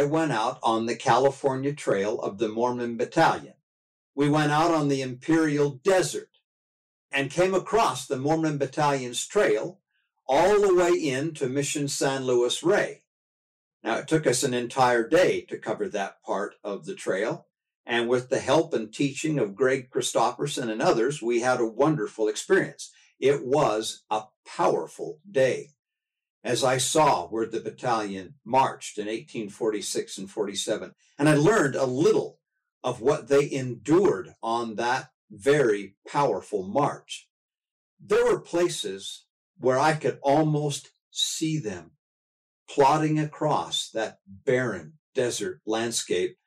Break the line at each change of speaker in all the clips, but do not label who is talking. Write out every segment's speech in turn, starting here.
I went out on the California Trail of the Mormon Battalion. We went out on the Imperial Desert and came across the Mormon Battalion's trail all the way in to Mission San Luis Rey. Now, it took us an entire day to cover that part of the trail. And with the help and teaching of Greg Christopherson and others, we had a wonderful experience. It was a powerful day. As I saw where the battalion marched in 1846 and 47, and I learned a little of what they endured on that very powerful march. There were places where I could almost see them plodding across that barren desert landscape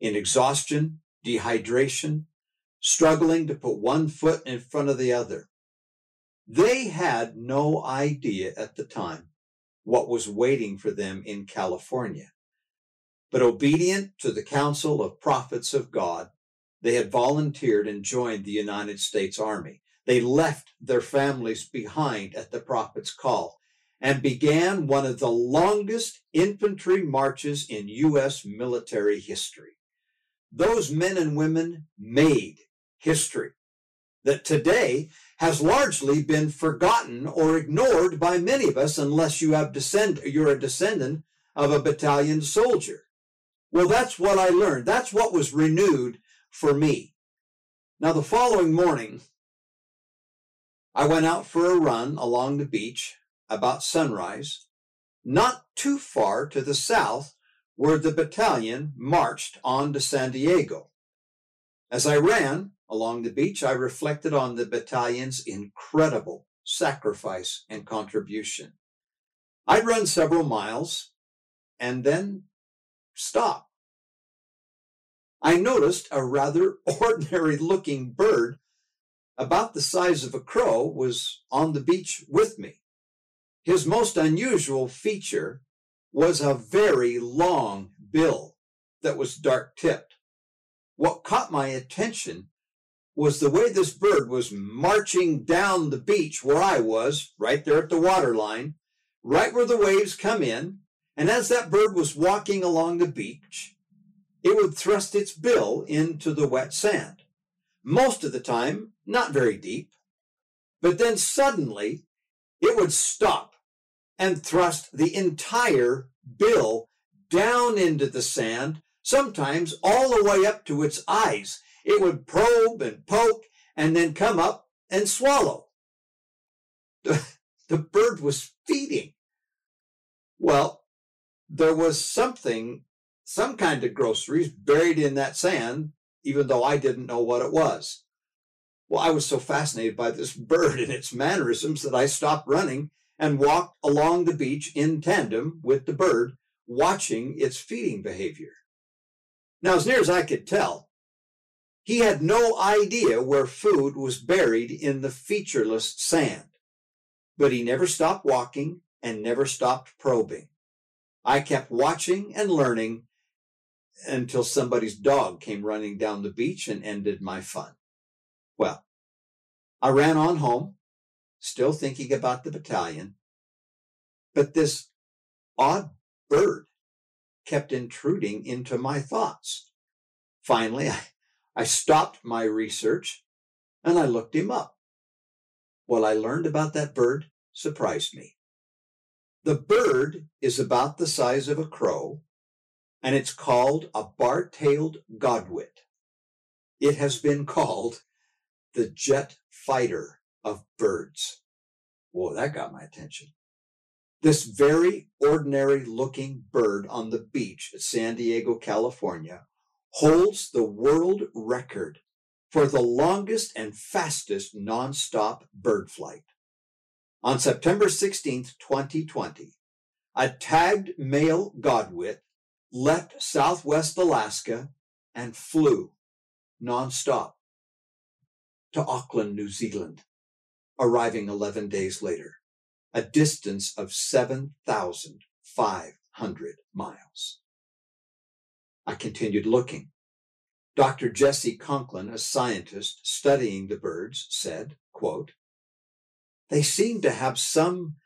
in exhaustion, dehydration, struggling to put one foot in front of the other. They had no idea at the time what was waiting for them in California. But obedient to the counsel of prophets of God, they had volunteered and joined the United States Army. They left their families behind at the prophet's call and began one of the longest infantry marches in U.S. military history. Those men and women made history that today has largely been forgotten or ignored by many of us unless you have descend you're a descendant of a battalion soldier. Well, that's what I learned. That's what was renewed for me. Now, the following morning, I went out for a run along the beach about sunrise, not too far to the south where the battalion marched on to San Diego. As I ran along the beach, I reflected on the battalion's incredible sacrifice and contribution. I'd run several miles and then stop. I noticed a rather ordinary looking bird about the size of a crow was on the beach with me. His most unusual feature was a very long bill that was dark tipped. What caught my attention was the way this bird was marching down the beach where I was, right there at the water line, right where the waves come in. And as that bird was walking along the beach, it would thrust its bill into the wet sand. Most of the time, not very deep. But then suddenly, it would stop and thrust the entire bill down into the sand, sometimes all the way up to its eyes. It would probe and poke and then come up and swallow. The, the bird was feeding. Well, there was something, some kind of groceries buried in that sand, even though I didn't know what it was. Well, I was so fascinated by this bird and its mannerisms that I stopped running and walked along the beach in tandem with the bird, watching its feeding behavior. Now, as near as I could tell, he had no idea where food was buried in the featureless sand, but he never stopped walking and never stopped probing. I kept watching and learning until somebody's dog came running down the beach and ended my fun. Well, I ran on home, still thinking about the battalion, but this odd bird kept intruding into my thoughts. Finally, I, I stopped my research and I looked him up. What I learned about that bird surprised me. The bird is about the size of a crow and it's called a bar-tailed godwit. It has been called the jet fighter of birds. Whoa, that got my attention. This very ordinary looking bird on the beach at San Diego, California, holds the world record for the longest and fastest nonstop bird flight. On September 16, 2020, a tagged male godwit left southwest Alaska and flew nonstop to Auckland, New Zealand, arriving 11 days later, a distance of 7,500 miles. Continued looking. Dr. Jesse Conklin, a scientist studying the birds, said, quote, they seem to have some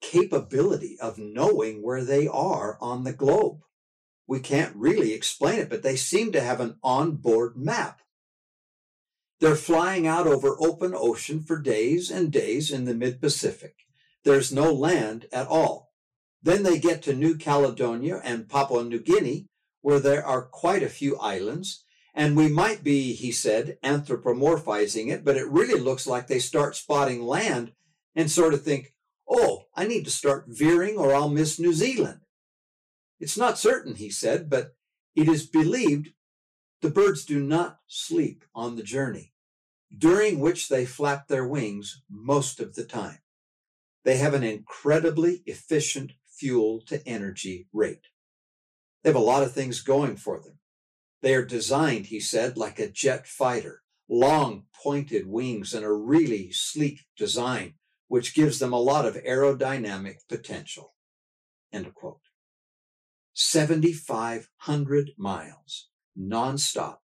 capability of knowing where they are on the globe. We can't really explain it, but they seem to have an onboard map. They're flying out over open ocean for days and days in the mid Pacific. There's no land at all. Then they get to New Caledonia and Papua New Guinea, where there are quite a few islands. And we might be, he said, anthropomorphizing it, but it really looks like they start spotting land and sort of think, oh, I need to start veering or I'll miss New Zealand. It's not certain, he said, but it is believed the birds do not sleep on the journey, during which they flap their wings most of the time. They have an incredibly efficient fuel to energy rate. They have a lot of things going for them. They are designed, he said, like a jet fighter, long pointed wings and a really sleek design which gives them a lot of aerodynamic potential. End of quote. 7,500 miles nonstop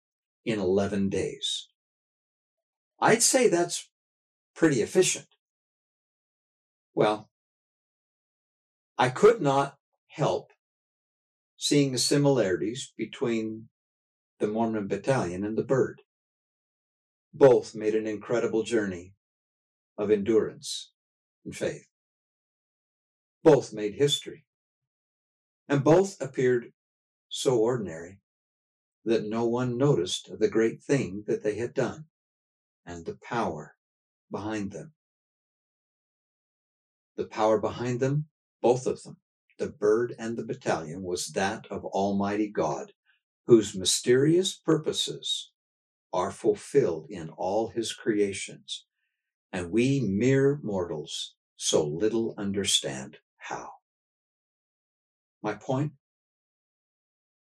in 11 days. I'd say that's pretty efficient. Well, I could not help seeing the similarities between the Mormon battalion and the bird. Both made an incredible journey of endurance and faith. Both made history. And both appeared so ordinary that no one noticed the great thing that they had done and the power behind them. The power behind them, both of them, the bird and the battalion, was that of Almighty God, whose mysterious purposes are fulfilled in all his creations and we mere mortals so little understand how. My point?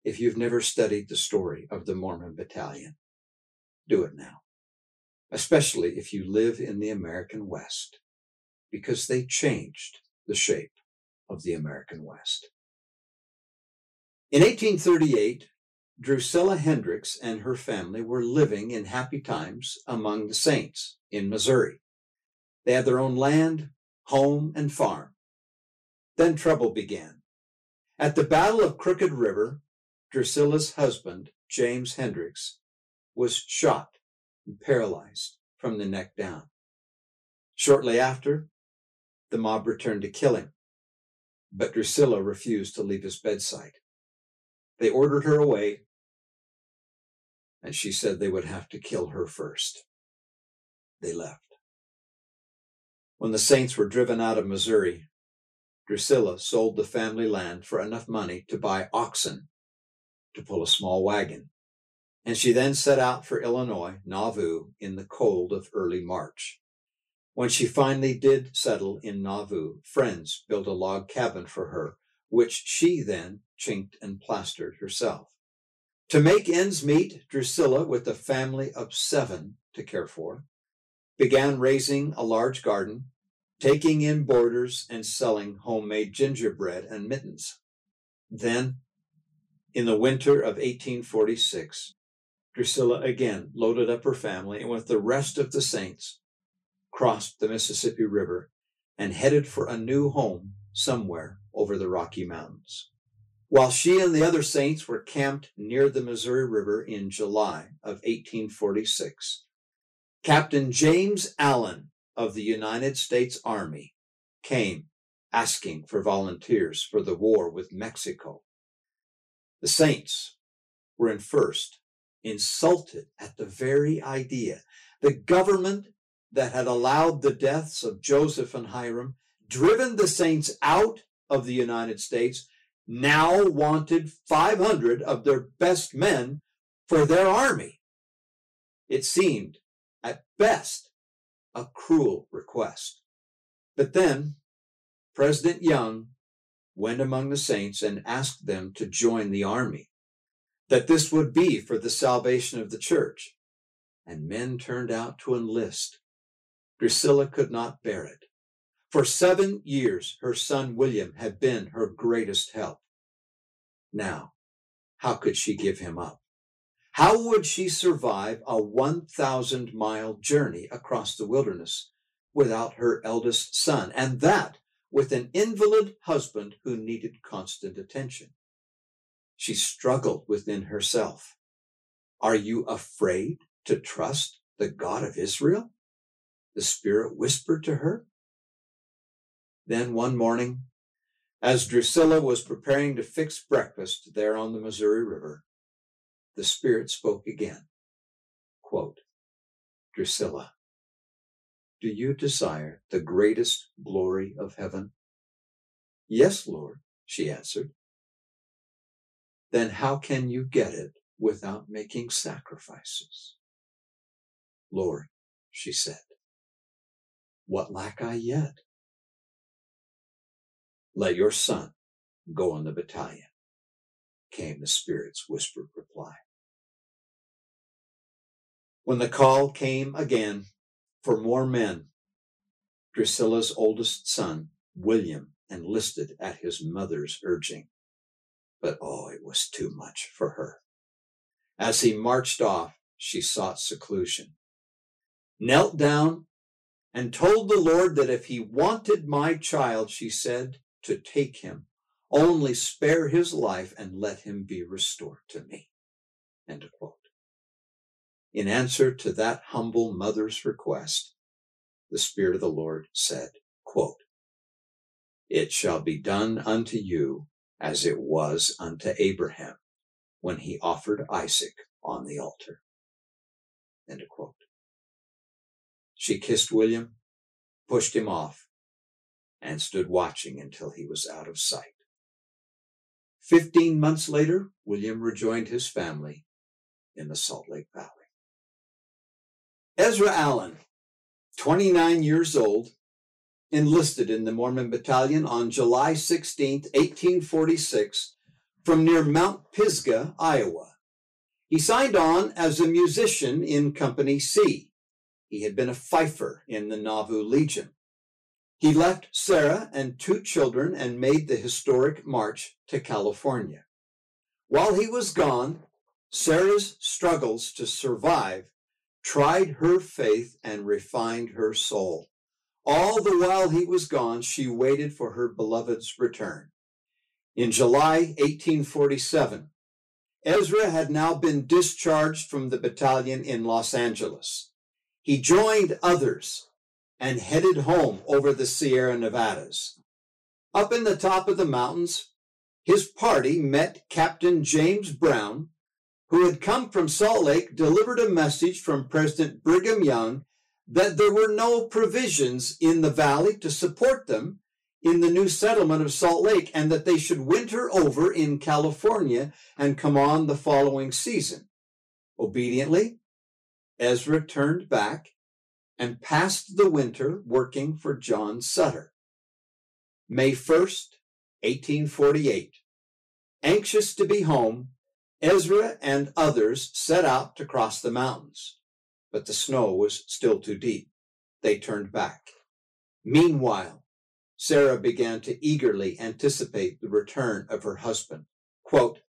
If you've never studied the story of the Mormon Battalion, do it now, especially if you live in the American West, because they changed the shape of the American West. In 1838, Drusilla Hendricks and her family were living in happy times among the saints in Missouri. They had their own land, home, and farm. Then trouble began. At the Battle of Crooked River, Drusilla's husband, James Hendricks, was shot and paralyzed from the neck down. Shortly after, the mob returned to kill him, but Drusilla refused to leave his bedside. They ordered her away, and she said they would have to kill her first. They left. When the Saints were driven out of Missouri, Drusilla sold the family land for enough money to buy oxen to pull a small wagon. And she then set out for Illinois, Nauvoo, in the cold of early March. When she finally did settle in Nauvoo, friends built a log cabin for her, which she then chinked and plastered herself. To make ends meet, Drusilla, with a family of seven to care for, began raising a large garden taking in boarders and selling homemade gingerbread and mittens. Then, in the winter of 1846, Drusilla again loaded up her family and with the rest of the saints crossed the Mississippi River and headed for a new home somewhere over the Rocky Mountains. While she and the other saints were camped near the Missouri River in July of 1846, Captain James Allen of the United States Army came asking for volunteers for the war with Mexico. The saints were in first insulted at the very idea. The government that had allowed the deaths of Joseph and Hyrum, driven the saints out of the United States, now wanted 500 of their best men for their army. It seemed, at best, a cruel request. But then President Young went among the saints and asked them to join the army, that this would be for the salvation of the church. And men turned out to enlist. Drusilla could not bear it. For seven years, her son William had been her greatest help. Now, how could she give him up? How would she survive a 1,000 mile journey across the wilderness without her eldest son, and that with an invalid husband who needed constant attention? She struggled within herself. Are you afraid to trust the God of Israel? The Spirit whispered to her. Then one morning, as Drusilla was preparing to fix breakfast there on the Missouri River, the Spirit spoke again. Quote, Drusilla, do you desire the greatest glory of heaven? Yes, Lord, she answered. Then how can you get it without making sacrifices? Lord, she said, what lack I yet? Let your son go in the battalion, came the Spirit's whispered reply. When the call came again for more men, Drusilla's oldest son, William, enlisted at his mother's urging. But oh, it was too much for her. As he marched off, she sought seclusion, knelt down, and told the Lord that if he wanted my child, she said, to take him. Only spare his life and let him be restored to me. End quote. In answer to that humble mother's request, the Spirit of the Lord said, quote, It shall be done unto you as it was unto Abraham when he offered Isaac on the altar. End quote. She kissed William, pushed him off, and stood watching until he was out of sight. Fifteen months later, William rejoined his family in the Salt Lake Valley. Ezra Allen, 29 years old, enlisted in the Mormon Battalion on July 16, 1846, from near Mount Pisgah, Iowa. He signed on as a musician in Company C. He had been a fifer in the Nauvoo Legion. He left Sarah and two children and made the historic march to California. While he was gone, Sarah's struggles to survive tried her faith and refined her soul. All the while he was gone, she waited for her beloved's return. In July 1847, Ezra had now been discharged from the battalion in Los Angeles. He joined others and headed home over the Sierra Nevadas. Up in the top of the mountains, his party met Captain James Brown, who had come from Salt Lake, delivered a message from President Brigham Young that there were no provisions in the valley to support them in the new settlement of Salt Lake and that they should winter over in California and come on the following season. Obediently, Ezra turned back and passed the winter working for John Sutter. May 1st, 1848. Anxious to be home, Ezra and others set out to cross the mountains, but the snow was still too deep. They turned back. Meanwhile, Sarah began to eagerly anticipate the return of her husband. Quote,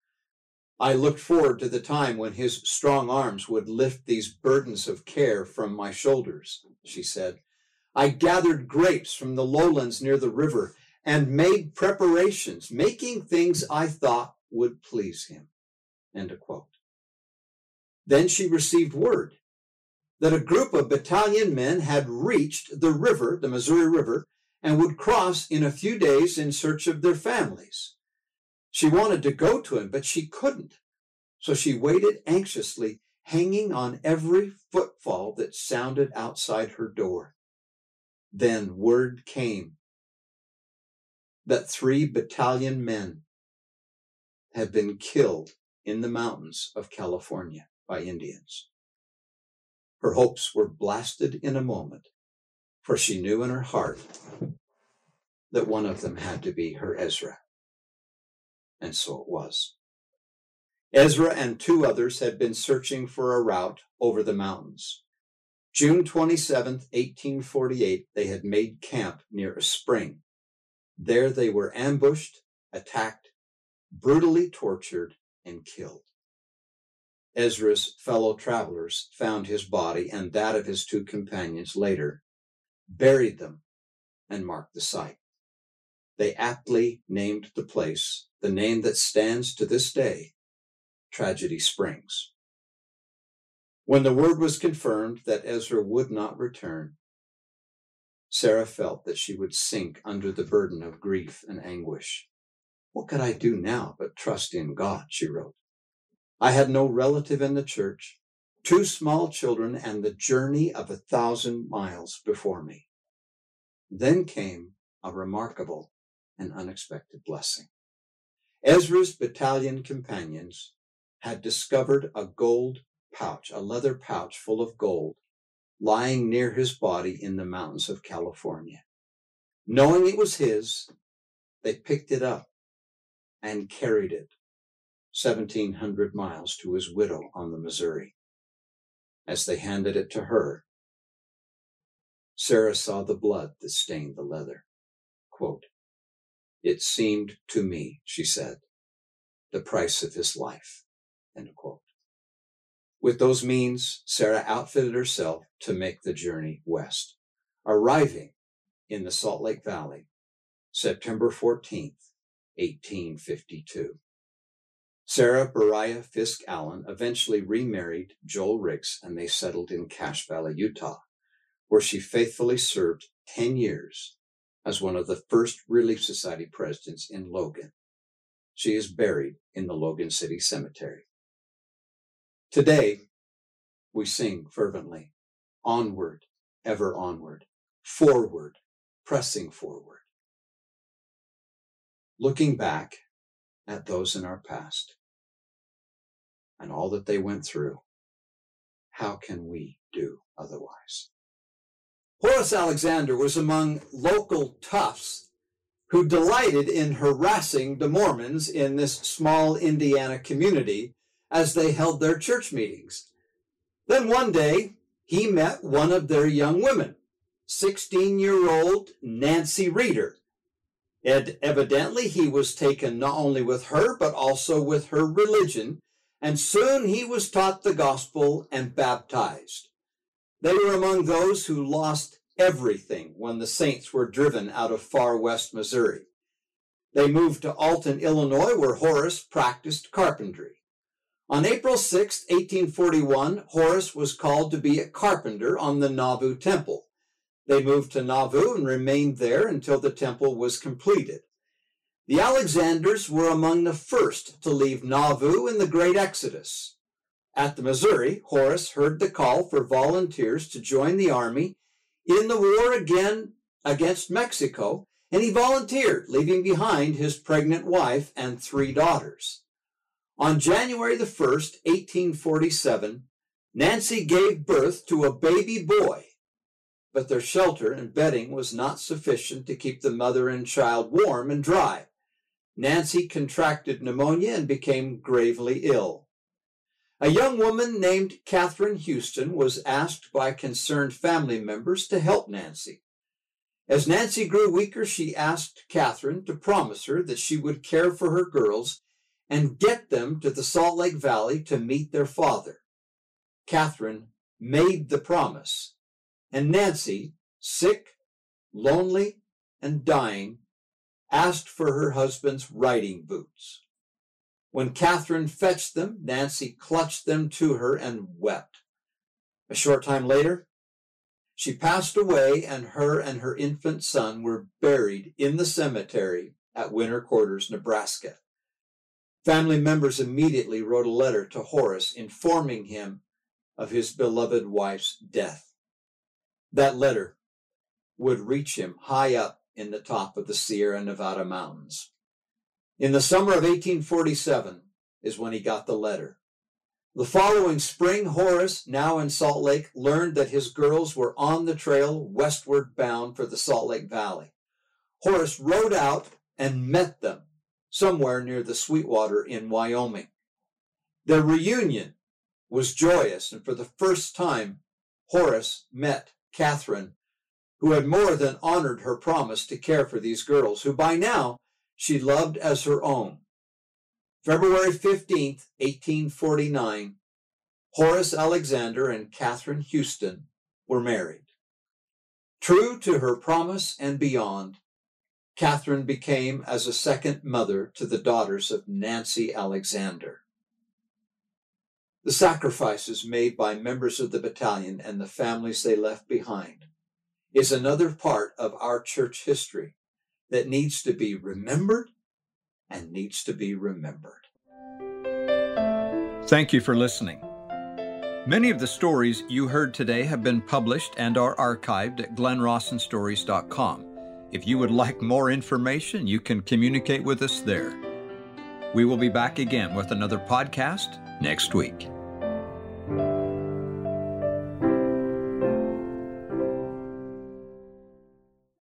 I looked forward to the time when his strong arms would lift these burdens of care from my shoulders, she said. I gathered grapes from the lowlands near the river and made preparations, making things I thought would please him. Then she received word that a group of battalion men had reached the river, the Missouri River, and would cross in a few days in search of their families. She wanted to go to him, but she couldn't. So she waited anxiously, hanging on every footfall that sounded outside her door. Then word came that three battalion men had been killed in the mountains of California by Indians. Her hopes were blasted in a moment, for she knew in her heart that one of them had to be her Ezra. And so it was. Ezra and two others had been searching for a route over the mountains. June 27, 1848, they had made camp near a spring. There they were ambushed, attacked, brutally tortured, and killed. Ezra's fellow travelers found his body and that of his two companions later, buried them, and marked the site. They aptly named the place the name that stands to this day, Tragedy Springs. When the word was confirmed that Ezra would not return, Sarah felt that she would sink under the burden of grief and anguish. What could I do now but trust in God? She wrote. I had no relative in the church, two small children, and the journey of a thousand miles before me. Then came a remarkable and unexpected blessing. Ezra's battalion companions had discovered a gold pouch, a leather pouch full of gold, lying near his body in the mountains of California. Knowing it was his, they picked it up and carried it 1,700 miles to his widow on the Missouri. As they handed it to her, Sarah saw the blood that stained the leather. Quote, it seemed to me, she said, the price of his life. With those means, Sarah outfitted herself to make the journey west, arriving in the Salt Lake Valley September 14th, 1852. Sarah Beriah Fisk Allen eventually remarried Joel Ricks and they settled in Cache Valley, Utah, where she faithfully served 10 years as one of the first Relief Society presidents in Logan. She is buried in the Logan City Cemetery. Today, we sing fervently, onward, ever onward, forward, pressing forward. Looking back at those in our past and all that they went through, how can we do otherwise? Horace Alexander was among local toughs who delighted in harassing the Mormons in this small Indiana community as they held their church meetings. Then one day, he met one of their young women, 16 year old Nancy Reeder. And evidently, he was taken not only with her, but also with her religion, and soon he was taught the gospel and baptized. They were among those who lost everything when the Saints were driven out of far west Missouri. They moved to Alton, Illinois, where Horace practiced carpentry. On April 6, 1841, Horace was called to be a carpenter on the Nauvoo Temple. They moved to Nauvoo and remained there until the temple was completed. The Alexanders were among the first to leave Nauvoo in the Great Exodus. At the Missouri, Horace heard the call for volunteers to join the army in the war again against Mexico, and he volunteered, leaving behind his pregnant wife and three daughters. On January the 1st, 1847, Nancy gave birth to a baby boy, but their shelter and bedding was not sufficient to keep the mother and child warm and dry. Nancy contracted pneumonia and became gravely ill. A young woman named Catherine Houston was asked by concerned family members to help Nancy. As Nancy grew weaker, she asked Catherine to promise her that she would care for her girls and get them to the Salt Lake Valley to meet their father. Catherine made the promise, and Nancy, sick, lonely, and dying, asked for her husband's riding boots. When Catherine fetched them, Nancy clutched them to her and wept. A short time later, she passed away, and her and her infant son were buried in the cemetery at Winter Quarters, Nebraska. Family members immediately wrote a letter to Horace informing him of his beloved wife's death. That letter would reach him high up in the top of the Sierra Nevada mountains. In the summer of 1847 is when he got the letter. The following spring, Horace, now in Salt Lake, learned that his girls were on the trail westward bound for the Salt Lake Valley. Horace rode out and met them, somewhere near the Sweetwater in Wyoming. Their reunion was joyous, and for the first time, Horace met Catherine, who had more than honored her promise to care for these girls, who by now she loved as her own. February 15th, 1849, Horace Alexander and Catherine Houston were married. True to her promise and beyond, Catherine became as a second mother to the daughters of Nancy Alexander. The sacrifices made by members of the battalion and the families they left behind is another part of our church history that needs to be remembered and needs to be remembered.
Thank you for listening. Many of the stories you heard today have been published and are archived at glennrawsonstories.com. If you would like more information, you can communicate with us there. We will be back again with another podcast next week.